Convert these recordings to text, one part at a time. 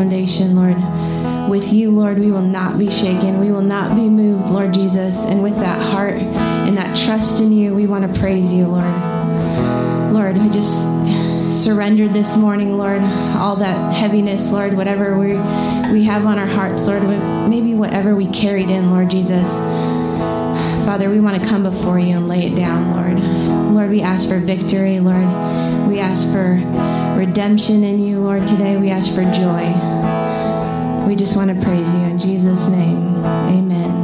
foundation, Lord. With you, Lord, we will not be shaken. We will not be moved, Lord Jesus. And with that heart and that trust in you, we want to praise you, Lord. Lord, I just surrendered this morning, Lord, all that heaviness, Lord, whatever we we have on our hearts, Lord, maybe whatever we carried in, Lord Jesus. Father, we want to come before you and lay it down, Lord. Lord, we ask for victory, Lord. We ask for redemption in you, Lord, today. We ask for joy. We just want to praise you in Jesus' name. Amen.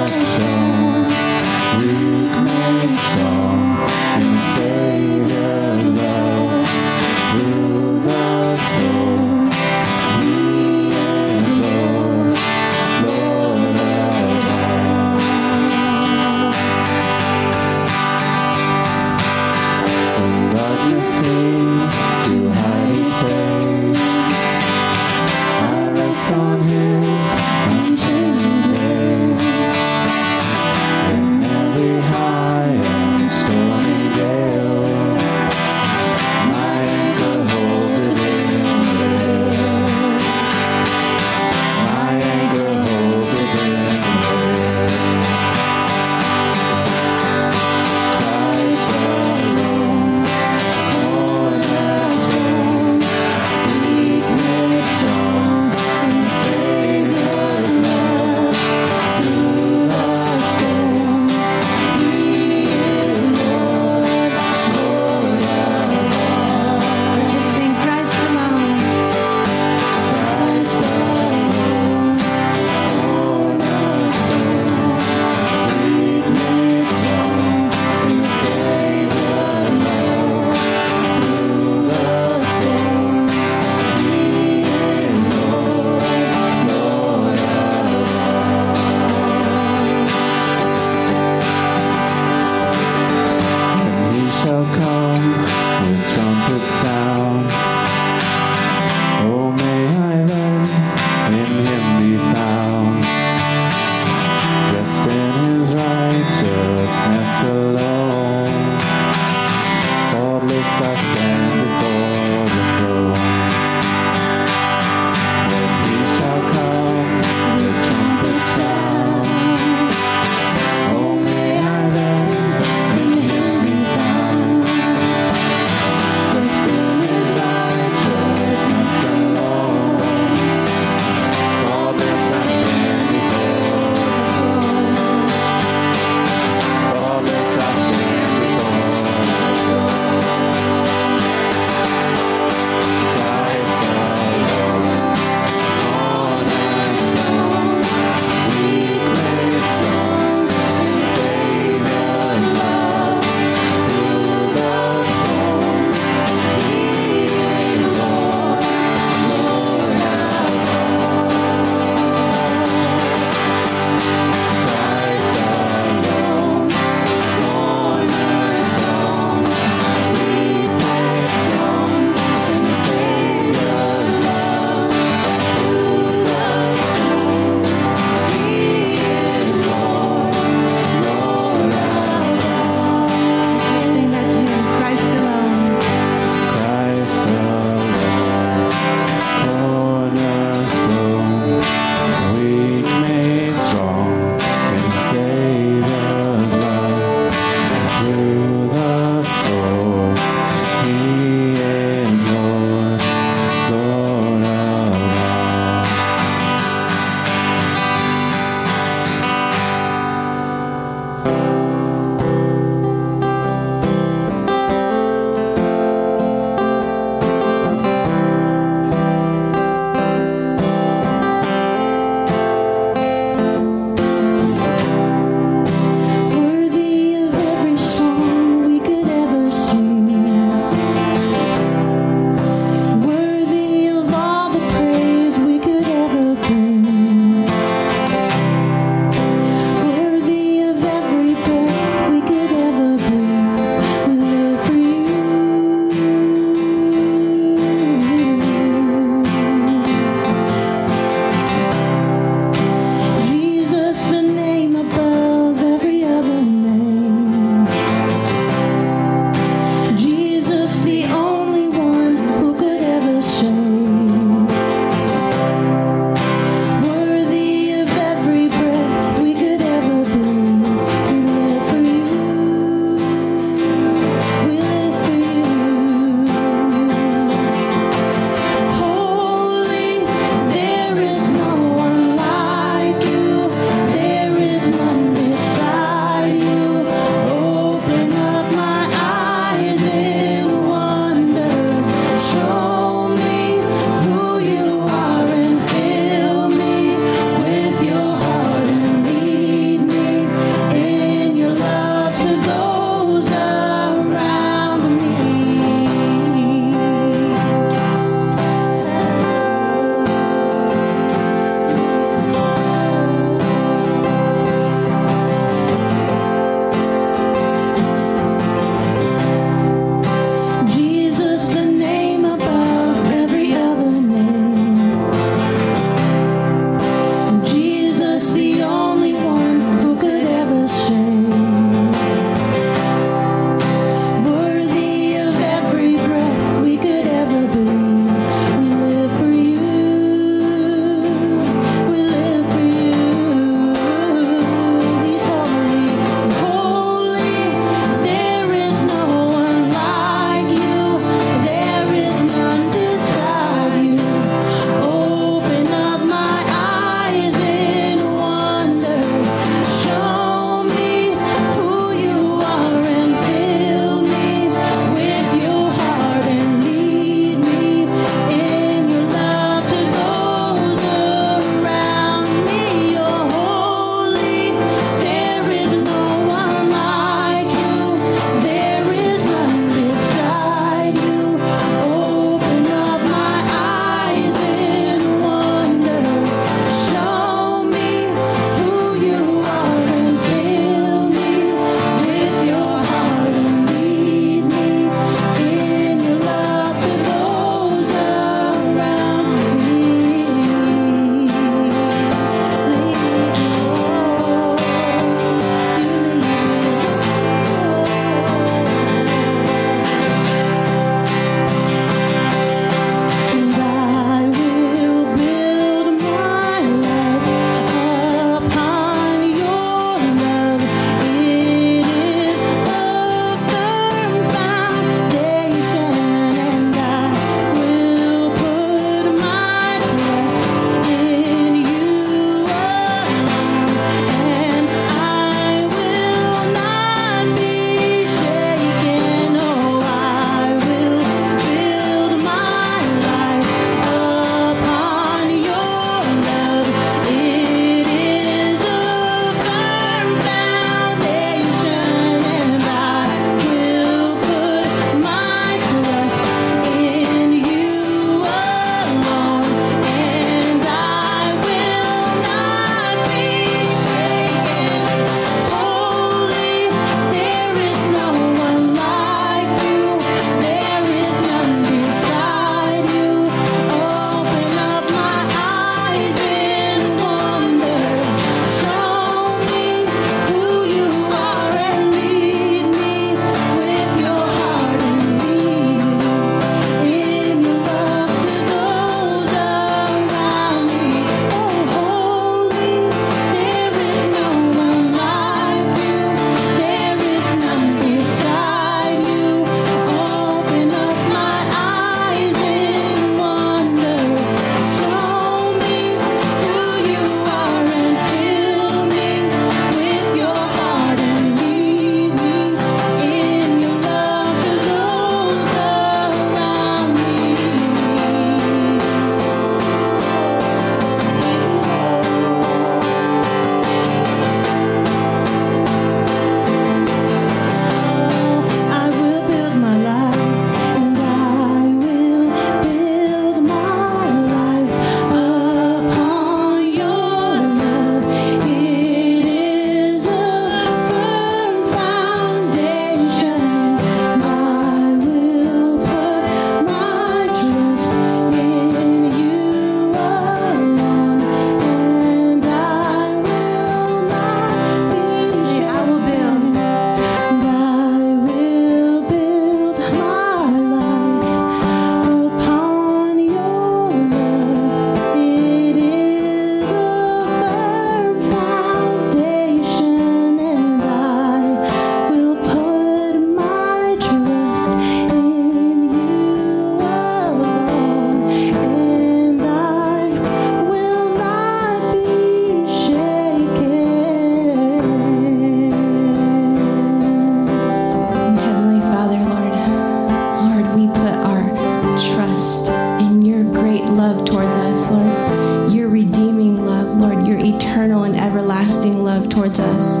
Towards us.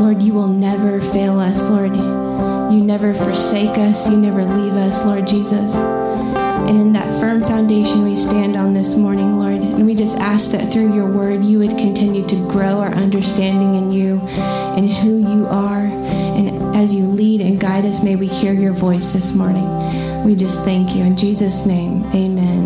Lord, you will never fail us, Lord. You never forsake us, you never leave us, Lord Jesus. And in that firm foundation we stand on this morning, Lord. And we just ask that through your word you would continue to grow our understanding in you and who you are. And as you lead and guide us, may we hear your voice this morning. We just thank you. In Jesus' name, amen.